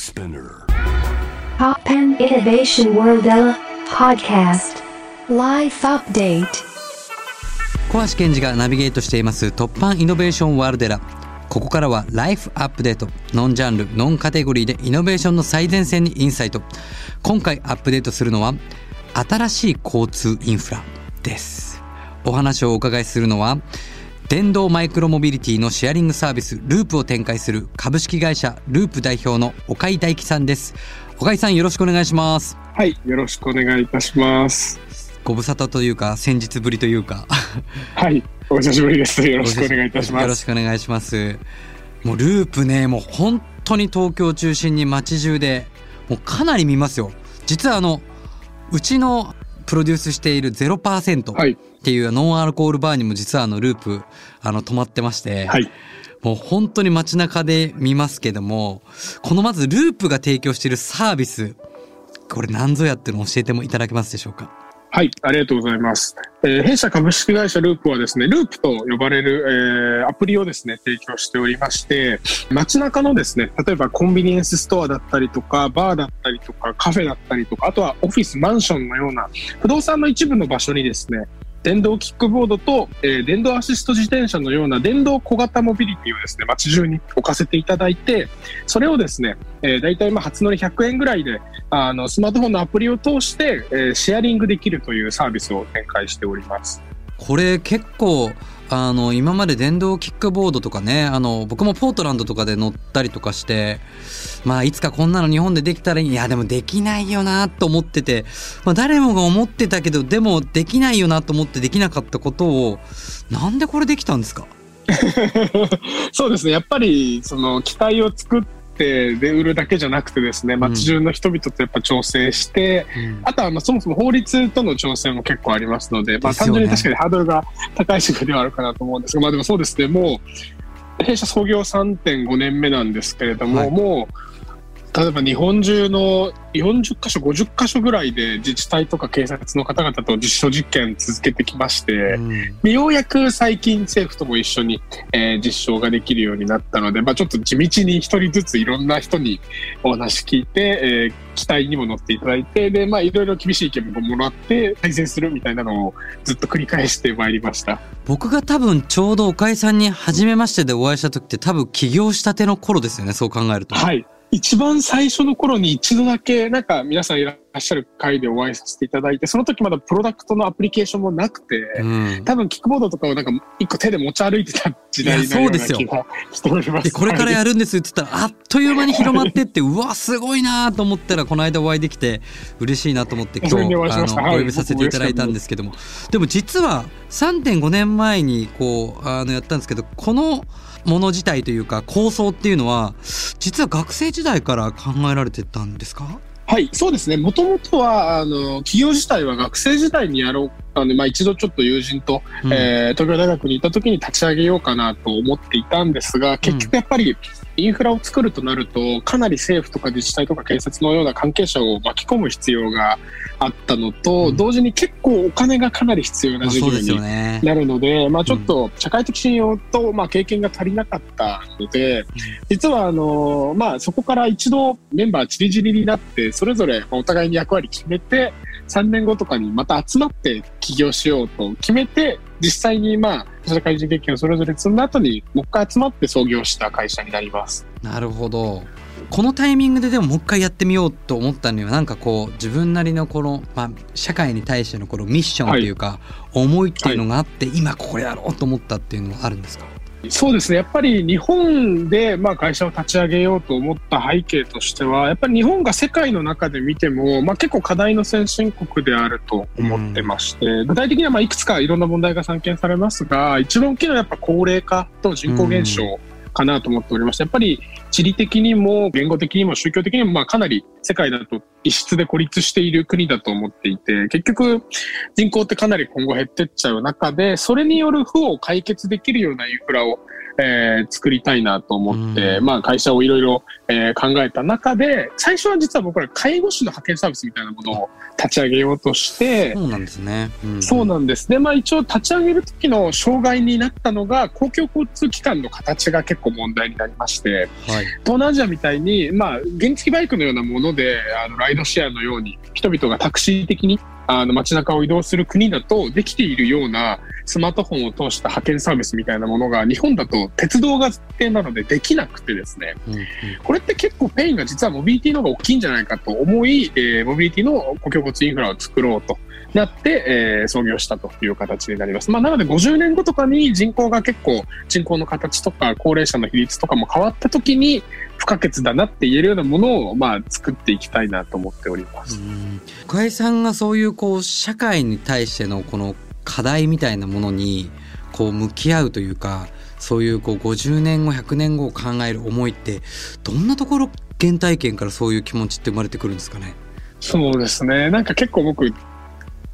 Spinner. Pop and Innovation World Podcast. Life Update. 小橋健二がナビゲートしています突破イノベーションワールデラここからはライフアップデートノンジャンルノンカテゴリーでイノベーションの最前線にインサイト今回アップデートするのは新しい交通インフラです。お話をお伺いするのは電動マイクロモビリティのシェアリングサービスループを展開する株式会社ループ代表の岡井大樹さんです岡井さんよろしくお願いしますはい、よろしくお願いいたします。ご無沙汰というか先日ぶりというかはい、お久しぶりです。よろしくお願いいたしまよろす。しくお願いします。もうループね、もう本当に東京を中心に街中で、もうかなり見ますよ。実はあの、うちのプロデュースしている0%はい、っていうノンアルコールバーにも実はあのループ、あの、止まってまして、はい、もう本当に街中で見ますけども、このまずループが提供しているサービス、これ何ぞやっていうのを教えてもいただけますでしょうか？はい、ありがとうございます。えー弊社株式会社ループはですね、ループと呼ばれる、えーアプリをですね、提供しておりまして、街中のですね、例えばコンビニエンスストアだったりとか、バーだったりとか、カフェだったりとか、あとはオフィス、マンションのような不動産の一部の場所にですね、電動キックボードと、えー電動アシスト自転車のような電動小型モビリティをですね、街中に置かせていただいて、それをですね、えー、大体まあ初乗り100円ぐらいで、あの、スマートフォンのアプリを通して、えーシェアリングできるというサービスを展開しております。これ結構あの今まで電動キックボードとかねあの僕もポートランドとかで乗ったりとかしてまあいつかこんなの日本でできたらいいいやでもできないよなと思ってて、まあ、誰もが思ってたけどでもできないよなと思ってできなかったことをなんでこれできたんですか？そうですね。やっぱり、その、機体を作っで売るだけじゃなくてですね、街中の人々とやっぱ調整して、あとはまあそもそも法律との調整も結構ありますので、まあ単純に確かにハードルが高い仕事ではあるかなと思うんですが、まあでもそうですね、もう、弊社創業3.5年目なんですけれども、はい。もう、例えば日本中の40カ所、50カ所ぐらいで自治体とか警察の方々と実証実験続けてきまして、うんでようやく最近政府とも一緒に、えー実証ができるようになったので、まあ、ちょっと地道に一人ずついろんな人にお話聞いて、えー期待にも乗っていただいてで、まあ、いろいろ厳しい意見ももらって改善するみたいなのをずっと繰り返してまいりました。僕が多分ちょうど岡井さんに初めましてでお会いした時って多分起業したての頃ですよねそう考えると。はい一番最初の頃に一度だけなんか皆さんいらっしゃる会でお会いさせていただいてその時まだプロダクトのアプリケーションもなくて、うん。多分キックボードとかをなんか一個手で持ち歩いてた時代のようなそうですよ気がしております。でこれからやるんですって言ったらあっという間に広まってってうわすごいなと思ったらこの間お会いできて嬉しいなと思って今日お呼びさせていただいたんですけども。でも実は3.5年前にこうあのやったんですけどこのもの自体というか構想っていうのは実は学生時代から考えられてたんですか？はい、そうですね。もともとは、あの、企業自体は学生時代にやろう、あの、まあ、一度ちょっと友人と、うん。えー東京大学にいた時に立ち上げようかなと思っていたんですが、結局やっぱりインフラを作るとなると、かなり政府とか自治体とか警察のような関係者を巻き込む必要があったのと、うん。同時に結構お金がかなり必要な事業に。なるので、まあ、ちょっと社会的信用と、まあ、経験が足りなかったので、実はあの、まあ、そこから一度メンバーちりぢりになって、それぞれお互いに役割決めて、3年後とかにまた集まって起業しようと決めて、実際にまあ、社会人経験をそれぞれ積んだ後に、もう一回集まって創業した会社になります。なるほど。このタイミングででももう一回やってみようと思ったにはなんかこう自分なりのこの、まあ、社会に対してのこのミッションというか、思いっていうのがあって、今これやろうと思ったっていうのはあるんですか？そうですね。やっぱり日本でまあ会社を立ち上げようと思った背景としては、やっぱり日本が世界の中で見ても、まあ結構課題の先進国であると思ってまして、具体的にはまあいくつかいろんな問題が散見されますが、一番大きいのはやっぱ高齢化と人口減少かなと思っておりまして、やっぱり地理的にも言語的にも宗教的にもまあかなり世界だと異質で孤立している国だと思っていて、結局人口ってかなり今後減ってっちゃう中で、それによる負を解決できるようなインフラをえー作りたいなと思って、うんまあ会社をいろいろえー考えた中で、最初は実は僕ら介護士の派遣サービスみたいなものを立ち上げようとして、そうなんですね。うんそうなんです。で、まあ一応立ち上げる時の障害になったのが、公共交通機関の形が結構問題になりまして、はい。東南アジアみたいに、まあ、原付バイクのようなもので、あのライドシェアのように、人々がタクシー的にあの街中を移動する国だと、できているようなスマートフォンを通した配車サービスみたいなものが、日本だと鉄道が前提なのでできなくてですね、うんうん。これって結構 pain が実はモビリティの方が大きいんじゃないかと思い、えーモビリティの公共交通インフラを作ろうとなって、えー創業したという形になります。まあ、なので50年後とかに人口が結構人口の形とか高齢者の比率とかも変わった時に不可欠だなって言えるようなものをまあ作っていきたいなと思っております。うん深井さんがそういうこう社会に対してのこの課題みたいなものにこう向き合うというかそういうこう50年後100年後を考える思いってどんなところ原体験からそういう気持ちって生まれてくるんですかね？そうですね。なんか結構僕、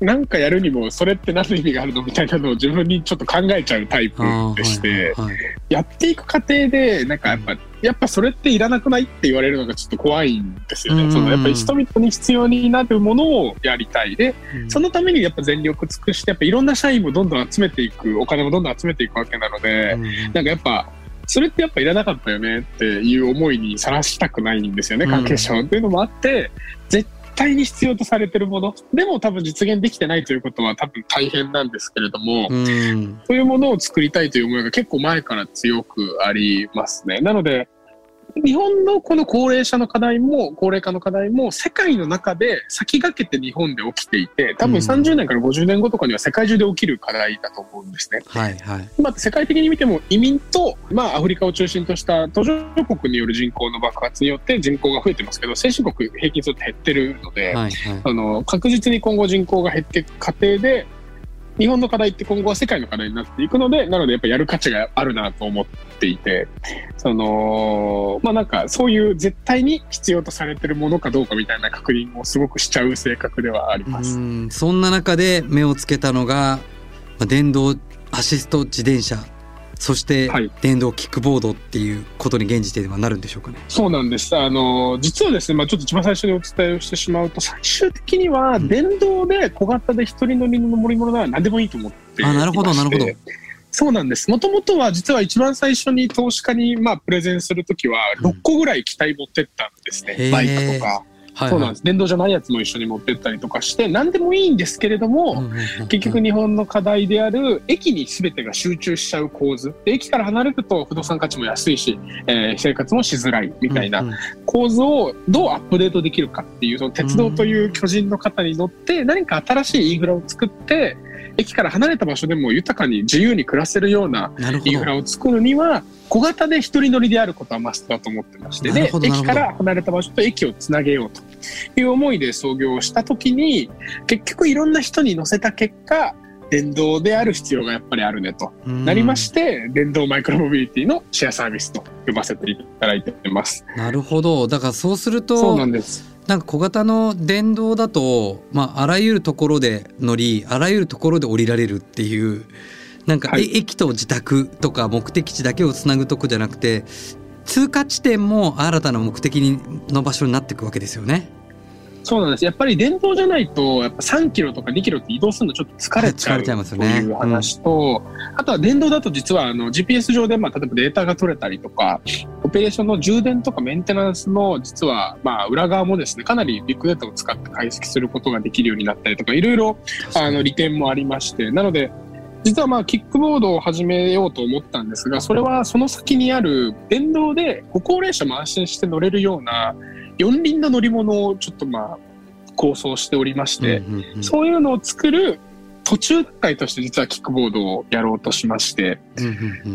なんかやるにもそれって何の意味があるのみたいなのを自分にちょっと考えちゃうタイプでして、はいはいはいやっていく過程で、なんかやっぱ、やっぱそれっていらなくないって言われるのがちょっと怖いんですよね。うんそのやっぱり人々に必要になるものをやりたい。で、うんそのためにやっぱ全力尽くして、やっぱいろんな社員もどんどん集めていく、お金もどんどん集めていくわけなので、うんなんかやっぱ、それってやっぱいらなかったよねっていう思いにさらしたくないんですよね、うん関係者は。っていうのもあって、絶対に必要とされてるもの、でも多分実現できてないということは多分大変なんですけれども、うんそういうものを作りたいという思いが結構前から強くありますね。なので、日本のこの高齢者の課題も、高齢化の課題も、世界の中で先駆けて日本で起きていて、多分うん。30年から50年後とかには世界中で起きる課題だと思うんですね。はいはい。今世界的に見ても移民と、まあ、アフリカを中心とした途上国による人口の爆発によって人口が増えてますけど、先進国平均すると減ってるので、はいはい。あの確実に今後人口が減っていく過程で日本の課題って今後は世界の課題になっていくのでなのでやっぱやる価値があるなと思っていてそのまあなんかそういう絶対に必要とされてるものかどうかみたいな確認をすごくしちゃう性格ではあります。うんそんな中で目をつけたのが、まあ、電動アシスト自転車そしてはい電動キックボードっていうことに現時点ではなるんでしょうかね。そうなんです。あの、実はですね、まあちょっと一番最初にお伝えをしてしまうと、最終的にはうん電動で小型で一人乗りの乗り物なら何でもいいと思っていまして。あなるほどなるほどそうなんです。もともとは実は一番最初に投資家にまあプレゼンするときはうん6個ぐらい機体持ってったんですね。へーバイクとか。はいそうなんです。電動じゃないやつも一緒に持ってったりとかして、何でもいいんですけれども、うんうんうんうん結局日本の課題である駅に全てが集中しちゃう構図。で駅から離れると不動産価値も安いし、えー生活もしづらいみたいなうんうん構図をどうアップデートできるかっていう、その鉄道という巨人の肩に乗って何か新しいインフラを作って、駅から離れた場所でも豊かに自由に暮らせるようなインフラを作るには、小型で一人乗りであることはマストだと思ってまして、で駅から離れた場所と駅をつなげようという思いで創業したときに、結局いろんな人に乗せた結果、電動である必要がやっぱりあるねとなりまして、電動マイクロモビリティのシェアサービスと呼ばせていただいてます。なるほどだからそうするそうとなんです。なんか小型の電動だと、まあ、あらゆるところで乗りあらゆるところで降りられるっていうなんか、はいえ駅と自宅とか目的地だけをつなぐとこじゃなくて通過地点も新たな目的の場所になっていくわけですよね。そうなんです。やっぱり電動じゃないと、やっぱ3キロとか2キロって移動するのちょっと疲れちゃう疲れちゃいますという話と、あとは電動だと実はあの GPS 上で、まあ、例えばデータが取れたりとか、オペレーションの充電とかメンテナンスの実は、まあ、裏側もですね、かなりビッグデータを使って解析することができるようになったりとか、いろいろあの利点もありまして、なので、実はまあキックボードを始めようと思ったんですが、それはその先にある電動でご高齢者も安心して乗れるような四輪の乗り物をちょっとまあ構想しておりまして、そういうのを作る途中段階として実はキックボードをやろうとしまして、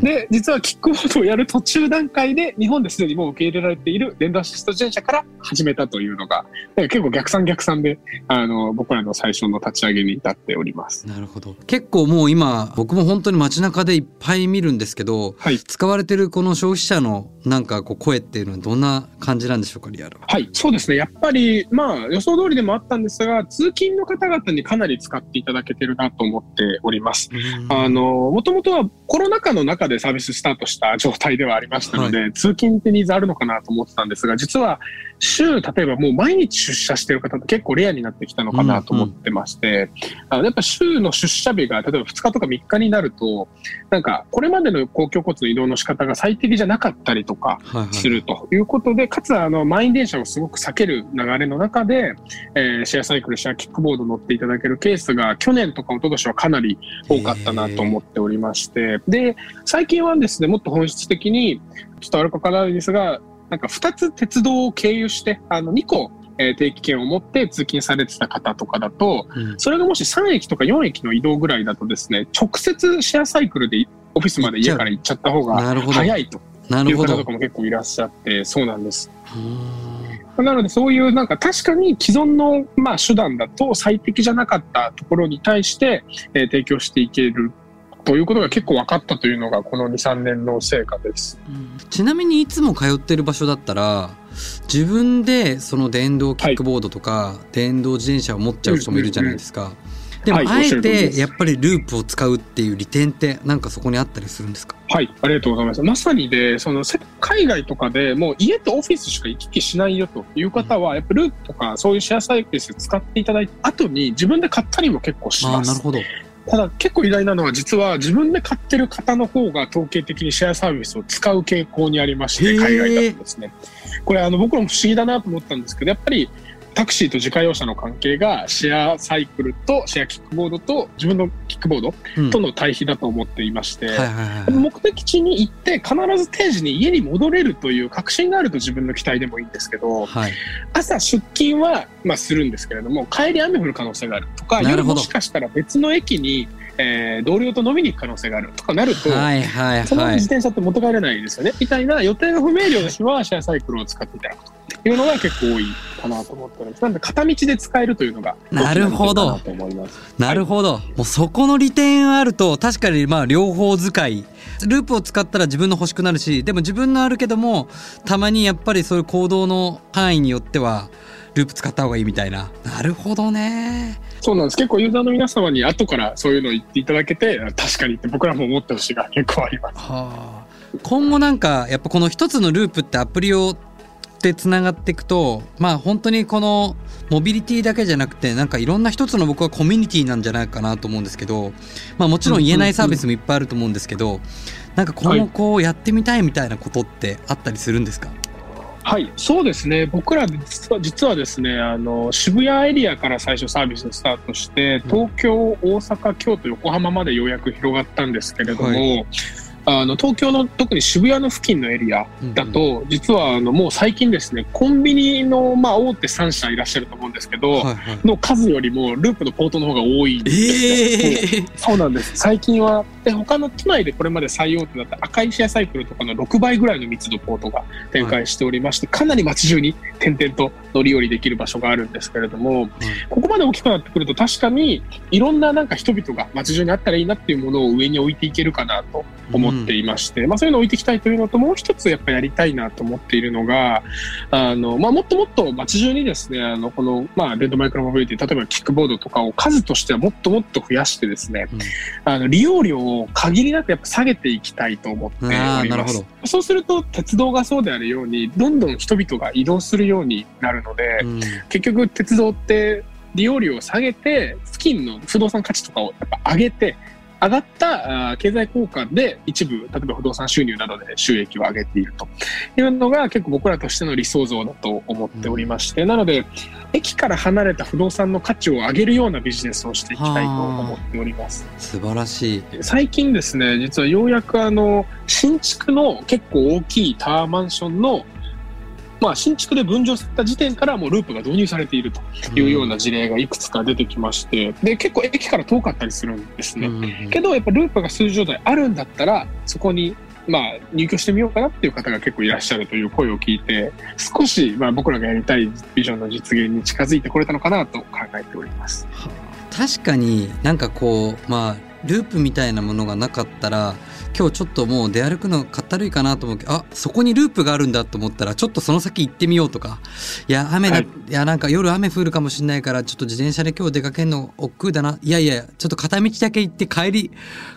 で、実はキックボードをやる途中段階で日本ですでにもう受け入れられている電動アシスト自転車から始めたというのが、結構逆算逆算で、あの、僕らの最初の立ち上げに至っております。なるほど結構もう今僕も本当に街中でいっぱい見るんですけどはい。使われてるこの消費者のなんかこう声っていうのはどんな感じなんでしょうかリアルは。はい、そうですね。やっぱり、まあ、予想通りでもあったんですが、通勤の方々にかなり使っていただけてるなと思っております。うん。あの、もともとはコロナ禍の中でサービススタートした状態ではありましたので、通勤ってニーズあるのかなと思ってたんですが、実は週、例えばもう毎日出社してる方って結構レアになってきたのかなと思ってまして、あのやっぱ週の出社日が例えば2日とか3日になると、なんかこれまでの公共交通の移動の仕方が最適じゃなかったりとか、はいはい。するということで、かつあの満員電車をすごく避ける流れの中で、えーシェアサイクル、シェアキックボード乗っていただけるケースが去年とか一昨年はかなり多かったなと思っておりまして、で、最近はですね、もっと本質的に、ちょっとあるかわからないですが、なんか2つ鉄道を経由して、あの2個、えー定期券を持って通勤されてた方とかだと、うんそれがもし3駅とか4駅の移動ぐらいだとですね、直接シェアサイクルでオフィスまで家から行っちゃった方が。早いとないう方とか。も結構いらっしゃって、そうなんです。うんなのでそういうなんか確かに既存のまあ手段だと最適じゃなかったところに対して、えー提供していけるということが結構分かったというのがこの2、3年の成果です。ちなみにいつも通ってる場所だったら自分でその電動キックボードとか、電動自転車を持っちゃう人もいるじゃないですか。でも、はいあえてやっぱりループを使うっていう利点ってなんかそこにあったりするんですか？はい、ありがとうございます。まさにで、そのせ海外とかでもう家とオフィスしか行き来しないよという方は、やっぱループとかそういうシェアサイクルス使っていただいた後に自分で買ったりも結構します。なるほど。ただ結構意外なのは実は自分で買ってる方の方が統計的にシェアサービスを使う傾向にありまして、海外だとですね。これあの僕らも不思議だなと思ったんですけど、やっぱりタクシーと自家用車の関係がシェアサイクルとシェアキックボードと自分のキックボードうんとの対比だと思っていまして。目的地に行って必ず定時に家に戻れるという確信があると自分の期待でもいいんですけど、はい。朝出勤はまあするんですけれども、帰り雨降る可能性があるとか、夜もしかしたら別の駅に、えー同僚と飲みに行く可能性があるとかなると、はいはいそのはい。自転車って元帰れないですよね。みたいな予定が不明瞭な日はシェアサイクルを使っていただくというのが結構多いかなと思ってます。なので片道で使えるというのがなるほど。なるほど。もうそこの利点あると確かにまあ両方使い。ループを使ったら自分の欲しくなるし、でも自分のあるけども、たまにやっぱりそういう行動の範囲によっては、ループ使った方がいいみたいな。なるほどね。そうなんです。結構ユーザーの皆様に後からそういうのを言っていただけて、確かにって僕らも思ってほしいが結構あります。はあ。今後なんかやっぱこの一つのループってアプリをってつながっていくとまあ本当にこのモビリティだけじゃなくてなんかいろんな一つの僕はコミュニティなんじゃないかなと思うんですけどまあもちろん言えないサービスもいっぱいあると思うんですけどなんか今後こうやってみたいみたいなことってあったりするんですか、はい、そうですね。僕ら実は実はですね、あの渋谷エリアから最初サービススタートして、東京、大阪、京都、横浜までようやく広がったんですけれども、はあの東京の特に渋谷の付近のエリアだと、実はあのもう最近ですね、コンビニのまあ大手3社いらっしゃると思うんですけど、はいはい。の数よりもループのポートの方が多いんですね。ええそうなんです。最近は、で、他の都内でこれまで最大手だった赤いシェアサイクルとかの6倍ぐらいの密度ポートが展開しておりまして、かなり街中に点々と乗り降りできる場所があるんですけれども、ここまで大きくなってくると確かにいろんななんか人々が街中にあったらいいなっていうものを上に置いていけるかなと思っていまして、まあそういうのを置いていきたいというのと、もう一つやっぱやりたいなと思っているのが、あの、まあもっともっと街中にですね、あの、この、まあレッドマイクロモビリティ、例えばキックボードとかを数としてはもっともっと増やしてですね、うん。あの、利用料を限りなくやっぱ下げていきたいと思っております。ど。そうすると、鉄道がそうであるように、どんどん人々が移動するようになるので、うん。結局鉄道って利用料を下げて、付近の不動産価値とかをやっぱ上げて、上がった経済効果で一部、例えば不動産収入などで収益を上げているというのが結構僕らとしての理想像だと思っておりまして、なので、駅から離れた不動産の価値を上げるようなビジネスをしていきたいと思っております。素晴らしい最近ですね、実はようやくあの、新築の結構大きいタワーマンションの、まあ新築で分譲された時点からもうループが導入されているというような事例がいくつか出てきまして、で、結構駅から遠かったりするんですね。けどやっぱループが数十台あるんだったら、そこにまあ入居してみようかなっていう方が結構いらっしゃるという声を聞いて、少しまあ僕らがやりたいビジョンの実現に近づいてこれたのかなと考えております。確かになんかこうまあループみたいなものがなかったら今日ちょっともう出歩くのかったるいかなと思うけどあそこにループがあるんだと思ったらちょっとその先行ってみようとか。いや雨だ、はい。い、やなんか夜雨降るかもしれないからちょっと自転車で今日出かけるの億劫だな。いやいやちょっと片道だけ行って帰り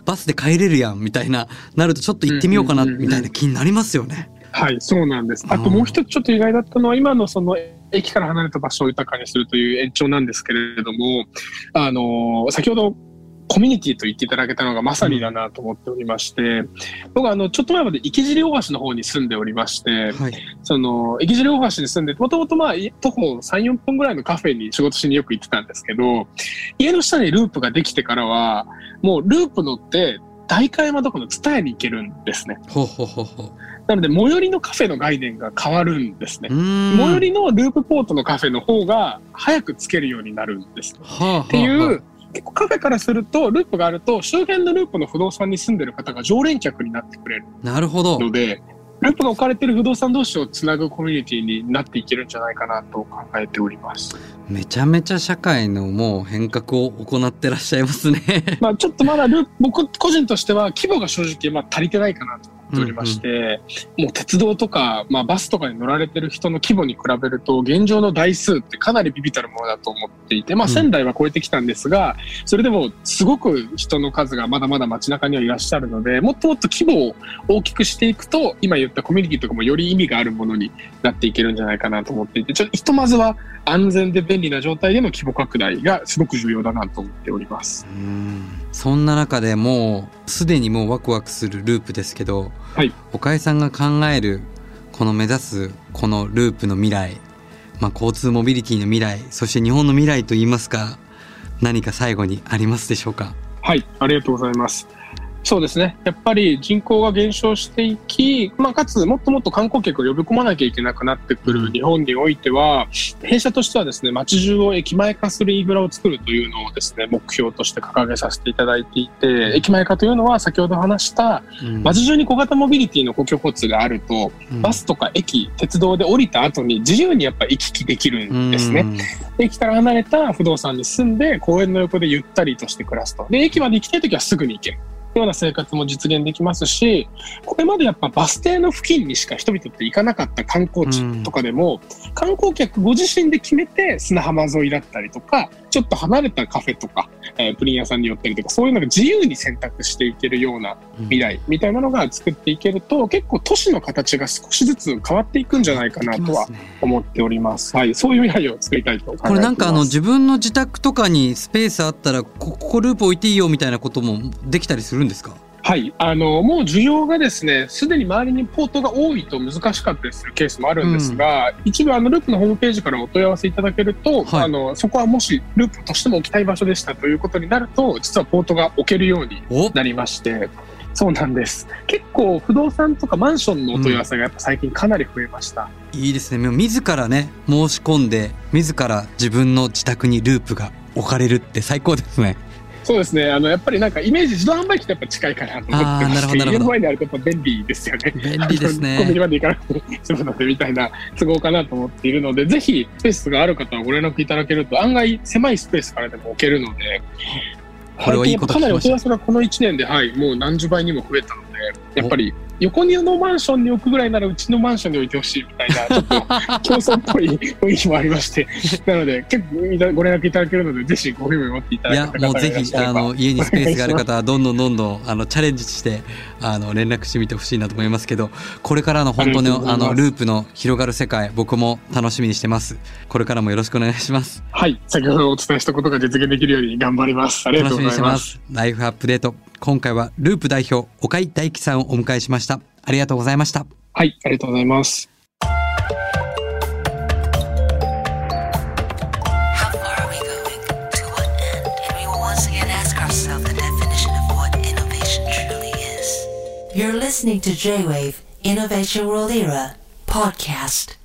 バスで帰れるやんみたいななるとちょっと行ってみようかなみたいな気になりますよね。はい、そうなんです。あともう一つちょっと意外だったのは、今のその駅から離れた場所を豊かにするという延長なんですけれども、あの、先ほどコミュニティと言っていただけたのがまさにだなと思っておりまして、僕はあの、ちょっと前まで池尻大橋の方に住んでおりまして、はい、その、池尻大橋に住んで、もともとまあ、徒歩3、4分ぐらいのカフェに仕事しによく行ってたんですけど、家の下にループができてからは、もうループ乗って、代官山どこのツタヤに行けるんですね。ほうほうほうほう。なので、最寄りのカフェの概念が変わるんですね。最寄りのループポートのカフェの方が早くつけるようになるんです。はあはあはあ。っていう、結構カフェからすると、ループがあると、周辺のループの不動産に住んでる方が常連客になってくれるなるほどので、ループが置かれてる不動産同士をつなぐコミュニティになっていけるんじゃないかなと考えております。めちゃめちゃ社会のもう変革を行ってらっしゃいますね。まあちょっとまだループ、僕個人としては規模が正直まあ足りてないかなと思っておりまして、もう鉄道とか、まあバスとかに乗られてる人の規模に比べると、現状の台数ってかなりビビたるものだと思っていて、まあうん仙台は超えてきたんですが、それでもすごく人の数がまだまだ街中にはいらっしゃるので、もっともっと規模を大きくしていくと、今言ったコミュニティとかもより意味があるものになっていけるんじゃないかなと思っていて、ちょっとひとまずは安全で便利な状態での規模拡大がすごく重要だなと思っております。うんそんな中でもうすでにもうワクワクするループですけど、はい岡井さんが考えるこの目指すこのループの未来、まあ、交通モビリティの未来そして日本の未来といいますか何か最後にありますでしょうか？はい、ありがとうございます。そうですね。やっぱり人口が減少していき、まあ、かつもっともっと観光客を呼び込まなきゃいけなくなってくる日本においては、弊社としてはですね、街中を駅前化するインフラを作るというのをですね、目標として掲げさせていただいていて、駅前化というのは先ほど話した、うん街中に小型モビリティの公共交通があると、うんバスとか駅、鉄道で降りた後に自由にやっぱ行き来できるんですね。うん駅から離れた不動産に住んで公園の横でゆったりとして暮らすと。で、駅まで行きたいときはすぐに行ける。ような生活も実現できますし、これまでやっぱバス停の付近にしか人々って行かなかった観光地とかでも、観光客ご自身で決めて砂浜沿いだったりとか、ちょっと離れたカフェとか、えープリン屋さんに寄ったりとか、そういうのが自由に選択していけるような未来みたいなのが作っていけると、結構都市の形が少しずつ変わっていくんじゃないかなとは思っております。はい、そういう未来を作りたいと考えております。これなんかあの自分の自宅とかにスペースあったらこここループ置いていいよみたいなこともできたりするんですか？はい、あのもう需要がですね、すでに周りにポートが多いと難しかったりするケースもあるんですが、一部あのループのホームページからお問い合わせいただけると、はい。あのそこはもしループとしても置きたい場所でしたということになると、実はポートが置けるようにお。なりまして、そうなんです。結構不動産とかマンションのお問い合わせがやっぱ最近かなり増えました。いいですね。もう自らね申し込んで自ら自分の自宅にループが置かれるって最高ですねそうですね。あのやっぱりなんかイメージ自動販売機ってやっぱ近いかなと思ってまして、るほどなるほど。家の前にあるとやっぱ便利ですよね。便利ですあのコンビニねまで行かなくて済むのでみたいな都合かなと思っているので、ぜひスペースがある方はご連絡いただけると案外狭いスペースからでも置けるので、これはいいことかなりお問い合わせがこの1年で、はい、もう何十倍にも増えた。ので、やっぱり横にのマンションに置くぐらいならうちのマンションに置いてほしいみたいな、ちょっと 競争っぽい雰囲気もありまして、なので結構ご連絡いただけるので、ぜひご興味を持っていたいやだけた方がもうぜひあの家にスペースがある方はどんどんどんどんあのチャレンジしてあの連絡してみてほしいなと思いますけどこれからの本当のあのループの広がる世界僕も楽しみにしてます。これからもよろしくお願いします。はい、先ほどお伝えしたことが実現できるように頑張ります。ありがとう楽しみにしてございま。す。ライフアップデート今回はループ代表岡井大樹さんをお迎えしましたありがとうございましたはい、ありがとうございます。You're listening to J-Wave Innovation World Era podcast.